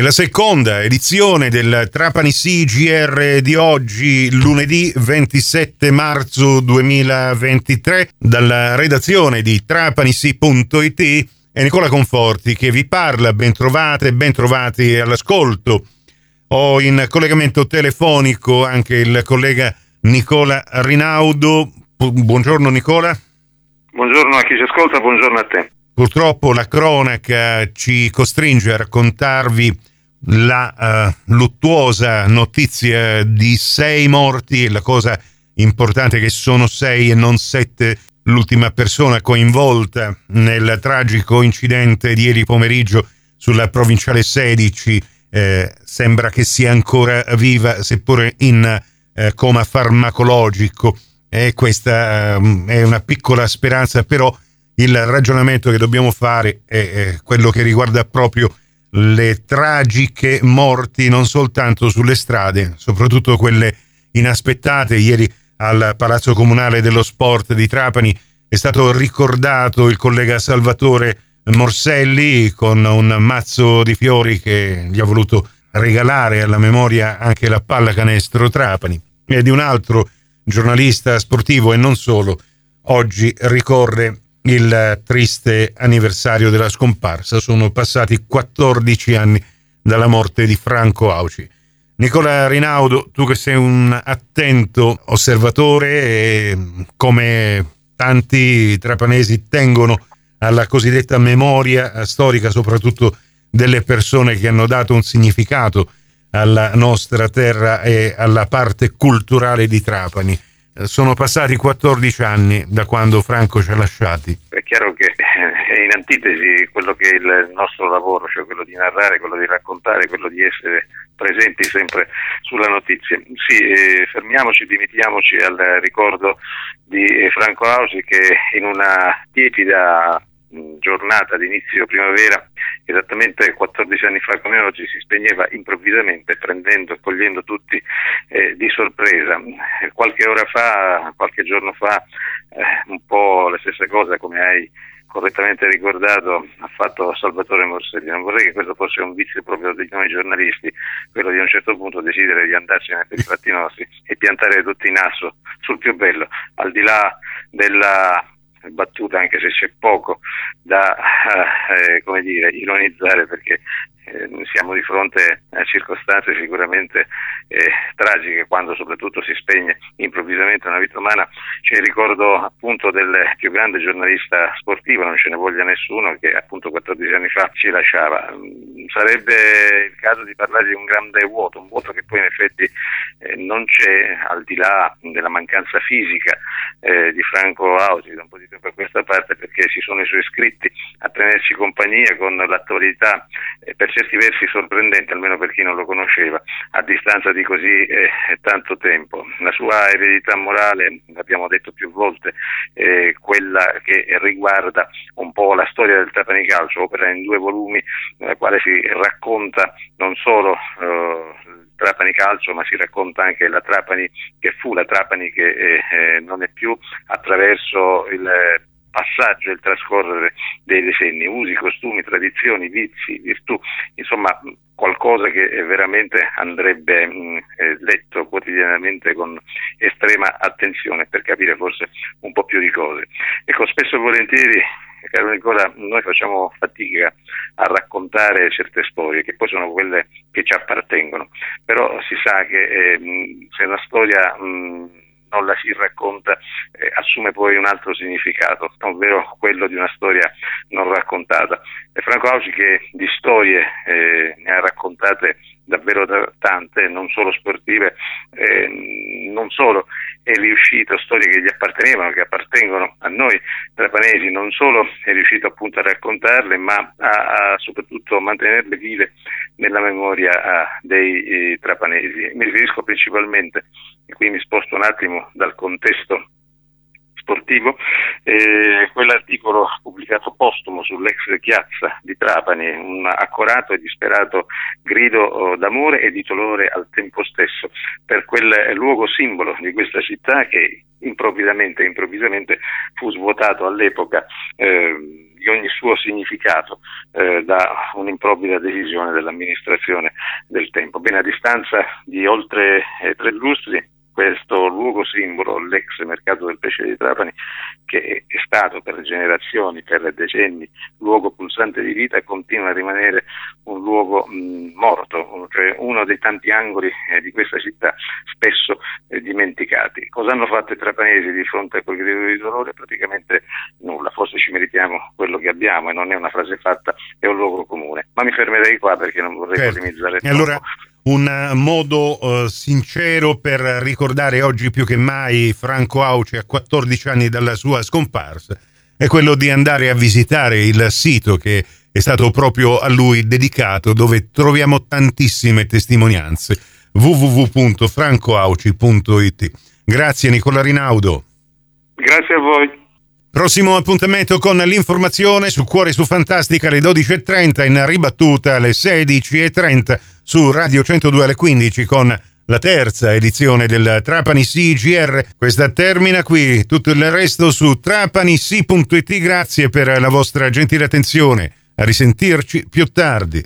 Nella seconda edizione del Trapani CGR di oggi, lunedì 27 marzo 2023, dalla redazione di trapanisi.it è Nicola Conforti che vi parla. Bentrovate, bentrovati all'ascolto. Ho in collegamento telefonico anche il collega Nicola Rinaudo. Buongiorno Nicola. Buongiorno a chi ci ascolta, buongiorno a te. Purtroppo la cronaca ci costringe a raccontarvi la uh, luttuosa notizia di sei morti la cosa importante è che sono sei e non sette l'ultima persona coinvolta nel tragico incidente di ieri pomeriggio sulla provinciale 16 eh, sembra che sia ancora viva seppure in eh, coma farmacologico. E questa eh, è una piccola speranza però il ragionamento che dobbiamo fare è, quello che riguarda proprio le tragiche morti non soltanto sulle strade, soprattutto quelle inaspettate. Ieri al Palazzo Comunale dello Sport di Trapani è stato ricordato il collega Salvatore Morselli con un mazzo di fiori che gli ha voluto regalare alla memoria anche la pallacanestro Trapani e di un altro giornalista sportivo e non solo oggi ricorre il triste anniversario della scomparsa. Sono passati 14 anni dalla morte di Franco Auci. Nicola Rinaudo, tu che sei un attento osservatore come tanti trapanesi tengono alla cosiddetta memoria storica, soprattutto delle persone che hanno dato un significato alla nostra terra e alla parte culturale di Trapani. Sono passati 14 anni da quando Franco ci ha lasciati. È chiaro che è in antitesi quello che è il nostro lavoro, cioè quello di narrare, quello di raccontare, quello di essere presenti sempre sulla notizia. Sì, eh, fermiamoci, dimentichiamoci al ricordo di Franco Ausi che in una tiepida giornata di inizio primavera, esattamente 14 anni fa come oggi, si spegneva improvvisamente prendendo e cogliendo tutti eh, di sorpresa. Qualche ora fa, qualche giorno fa, eh, un po' la stessa cosa come hai correttamente ricordato ha fatto Salvatore Morselli. Non vorrei che questo fosse un vizio proprio di noi giornalisti, quello di a un certo punto decidere di andarsene per i fatti nostri e piantare tutti in asso sul più bello, al di là della battuta anche se c'è poco da eh, come dire, ironizzare perché eh, siamo di fronte a circostanze sicuramente eh, tragiche quando soprattutto si spegne improvvisamente una vita umana. C'è il ricordo appunto del più grande giornalista sportivo, non ce ne voglia nessuno, che appunto 14 anni fa ci lasciava. Mm, sarebbe il caso di parlare di un grande vuoto, un vuoto che poi in effetti eh, non c'è al di là della mancanza fisica eh, di Franco Ausi da un po' di tempo a questa parte perché ci sono i suoi scritti a tenerci compagnia con l'attualità eh, per certi versi sorprendente, almeno per chi non lo conosceva, a distanza di così eh, tanto tempo. La sua eredità morale, l'abbiamo detto più volte, eh, quella che riguarda un po' la storia del Trapani Calcio, opera in due volumi, nella quale si racconta non solo eh, Trapani Calcio, ma si racconta anche la Trapani che fu, la Trapani che eh, eh non è più, attraverso il passaggio e il trascorrere dei decenni, usi, costumi, tradizioni, vizi, virtù, insomma qualcosa che veramente andrebbe mh, eh, letto quotidianamente con estrema attenzione per capire forse un po' più di cose. Ecco, spesso e volentieri caro Nicola, noi facciamo fatica a raccontare certe storie che poi sono quelle che ci appartengono, però si sa che eh, se una storia mh, non la si racconta eh, assume poi un altro significato, ovvero quello di una storia non raccontata. E Franco Auci che di storie eh, ne ha raccontate davvero tante, non solo sportive, eh, non solo è riuscito, storie che gli appartenevano, che appartengono a noi trapanesi, non solo è riuscito appunto a raccontarle, ma a, a soprattutto mantenerle vive nella memoria a, dei eh, trapanesi. Mi riferisco principalmente, e qui mi sposto un attimo dal contesto sportivo, eh, quell'articolo pubblicato postumo sull'ex Chiazza di Trapani, un accorato e disperato grido oh, d'amore e di dolore al tempo stesso per quel luogo simbolo di questa città che improvvisamente, improvvisamente fu svuotato all'epoca. Eh, di ogni suo significato eh, da un'improvvida decisione dell'amministrazione del tempo. Bene, a distanza di oltre eh, tre lustri questo luogo simbolo, l'ex mercato del pesce di Trapani, che è stato per generazioni, per decenni, luogo pulsante di vita, continua a rimanere un luogo mh, morto, cioè uno dei tanti angoli eh, di questa città spesso eh, dimenticati. Cosa hanno fatto i trapanesi di fronte a quel grido di dolore? Praticamente nulla, forse ci meritiamo quello che abbiamo e non è una frase fatta, è un luogo comune. Ma mi fermerei qua perché non vorrei certo. polemizzare. E allora un modo uh, sincero per ricordare oggi più che mai Franco Auci a 14 anni dalla sua scomparsa è quello di andare a visitare il sito che è stato proprio a lui dedicato dove troviamo tantissime testimonianze www.francoauci.it Grazie Nicola Rinaudo. Grazie a voi. Prossimo appuntamento con l'informazione su Cuore su Fantastica alle 12.30 in ribattuta alle 16.30 su Radio 102 alle 15 con la terza edizione del Trapani CGR. Questa termina qui, tutto il resto su trapanisi.it. Grazie per la vostra gentile attenzione. A risentirci più tardi.